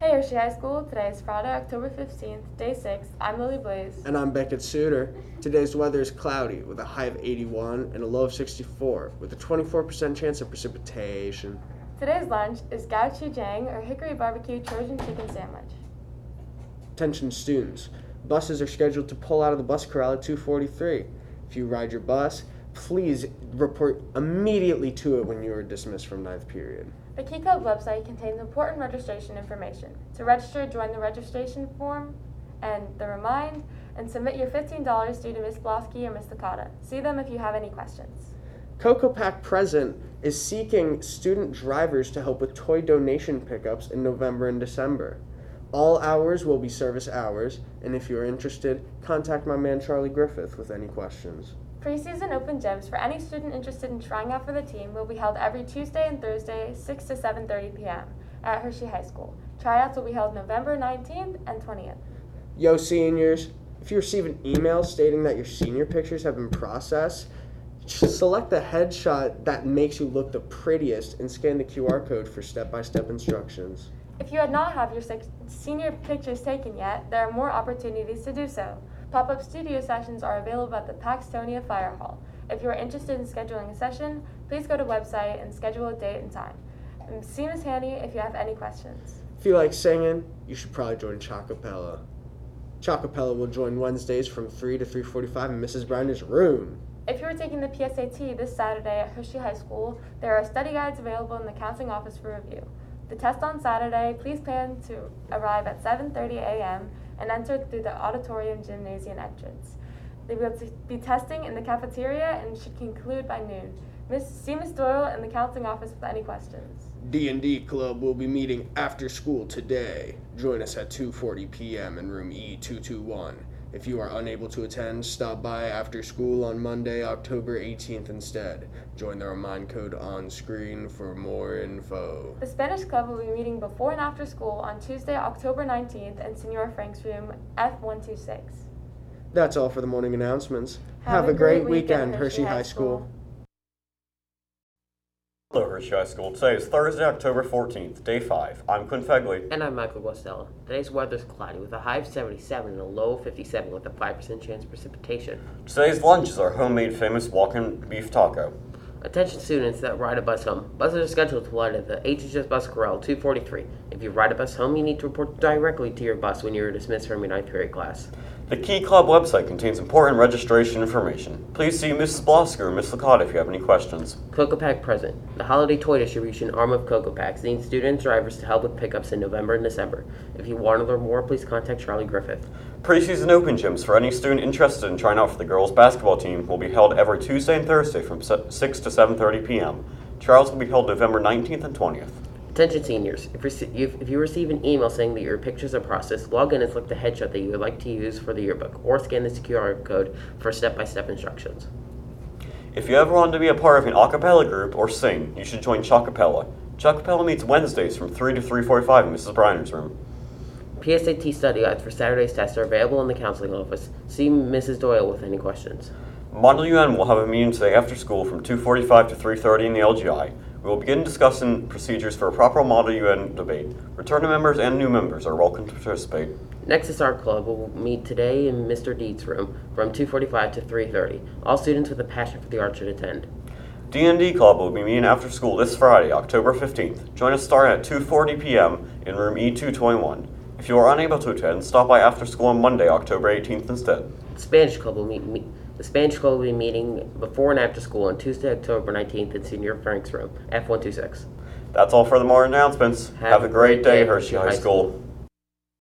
Hey Hershey High School, today is Friday, October 15th, day 6. I'm Lily Blaze. And I'm Beckett Suter. Today's weather is cloudy with a high of 81 and a low of 64 with a 24% chance of precipitation. Today's lunch is Gochujang or Hickory Barbecue Trojan Chicken Sandwich. Attention students. Buses are scheduled to pull out of the bus corral at 243. If you ride your bus, please report immediately to it when you are dismissed from ninth period. The Key Club website contains important registration information. To register, join the registration form and the remind and submit your $15 due to Ms. Blosky or Ms. Takata. See them if you have any questions. Cocoa Pack Present is seeking student drivers to help with toy donation pickups in November and December. All hours will be service hours, and if you're interested, contact my man Charlie Griffith with any questions. Preseason open gyms for any student interested in trying out for the team will be held every Tuesday and Thursday, 6 to 7:30 p.m. at Hershey High School. Tryouts will be held November 19th and 20th. Yo, seniors, if you receive an email stating that your senior pictures have been processed, select the headshot that makes you look the prettiest and scan the QR code for step by step instructions. If you had not have your senior pictures taken yet, there are more opportunities to do so. Pop-up studio sessions are available at the Paxtonia Fire Hall. If you are interested in scheduling a session, please go to website and schedule a date and time. And see Ms. Hanny if you have any questions. If you like singing, you should probably join Chocapella. Chocapella will join Wednesdays from 3 to 3:45 in Mrs. Brinder's room. If you are taking the PSAT this Saturday at Hershey High School, there are study guides available in the counseling office for review. The test on Saturday, please plan to arrive at 7:30 a.m. and enter through the auditorium gymnasium entrance. They will be testing in the cafeteria and should conclude by noon. Miss, see Miss Doyle in the counseling office with any questions. D&D Club will be meeting after school today. Join us at 2:40 p.m. in room E221. If you are unable to attend, stop by after school on Monday, October 18th instead. Join the remind code on screen for more info. The Spanish Club will be meeting before and after school on Tuesday, October 19th in Senora Frank's room F126. That's all for the morning announcements. Have, a great, weekend, Hershey High School. Hello, Hershey High School. Today is Thursday, October 14th, day 5. I'm Quinn Fegley. And I'm Michael Guastella. Today's weather is cloudy with a high of 77 and a low of 57 with a 5% chance of precipitation. Today's lunch is our homemade famous walk-in beef taco. Attention students that ride a bus home. Buses are scheduled to land at the HHS Bus Corral 243. If you ride a bus home, you need to report directly to your bus when you are dismissed from your ninth period class. The Key Club website contains important registration information. Please see Mrs. Blosker or Miss Licata if you have any questions. Cocoa Pack present. The holiday toy distribution arm of Cocoa Packs needs student drivers to help with pickups in November and December. If you want to learn more, please contact Charlie Griffith. Preseason open gyms for any student interested in trying out for the girls basketball team will be held every Tuesday and Thursday from 6 to 7:30 p.m. Trials will be held November 19th and 20th. Attention seniors, if, rece- if, if you receive an email saying that your pictures are processed, log in and select the headshot that you would like to use for the yearbook, or scan this QR code for step-by-step instructions. If you ever want to be a part of an a cappella group or sing, you should join Chocapella. Chocapella meets Wednesdays from 3 to 3:45 in Mrs. Briner's room. PSAT study guides for Saturday's tests are available in the counseling office. See Mrs. Doyle with any questions. Model UN will have a meeting today after school from 2:45 to 3:30 in the LGI. We will begin discussing procedures for a proper Model UN debate. Returning members and new members are welcome to participate. Nexus Art Club will meet today in Mr. Deeds' room from 2:45 to 3:30. All students with a passion for the art should attend. D&D Club will be meeting after school this Friday, October 15th. Join us starting at 2:40 p.m. in room E221. If you are unable to attend, stop by after school on Monday, October 18th instead. The Spanish Club will meet. meet the Spanish Club will be meeting before and after school on Tuesday, October 19th in Senior Frank's room, F126. That's all for the morning announcements. Have, a great day, Hershey High School.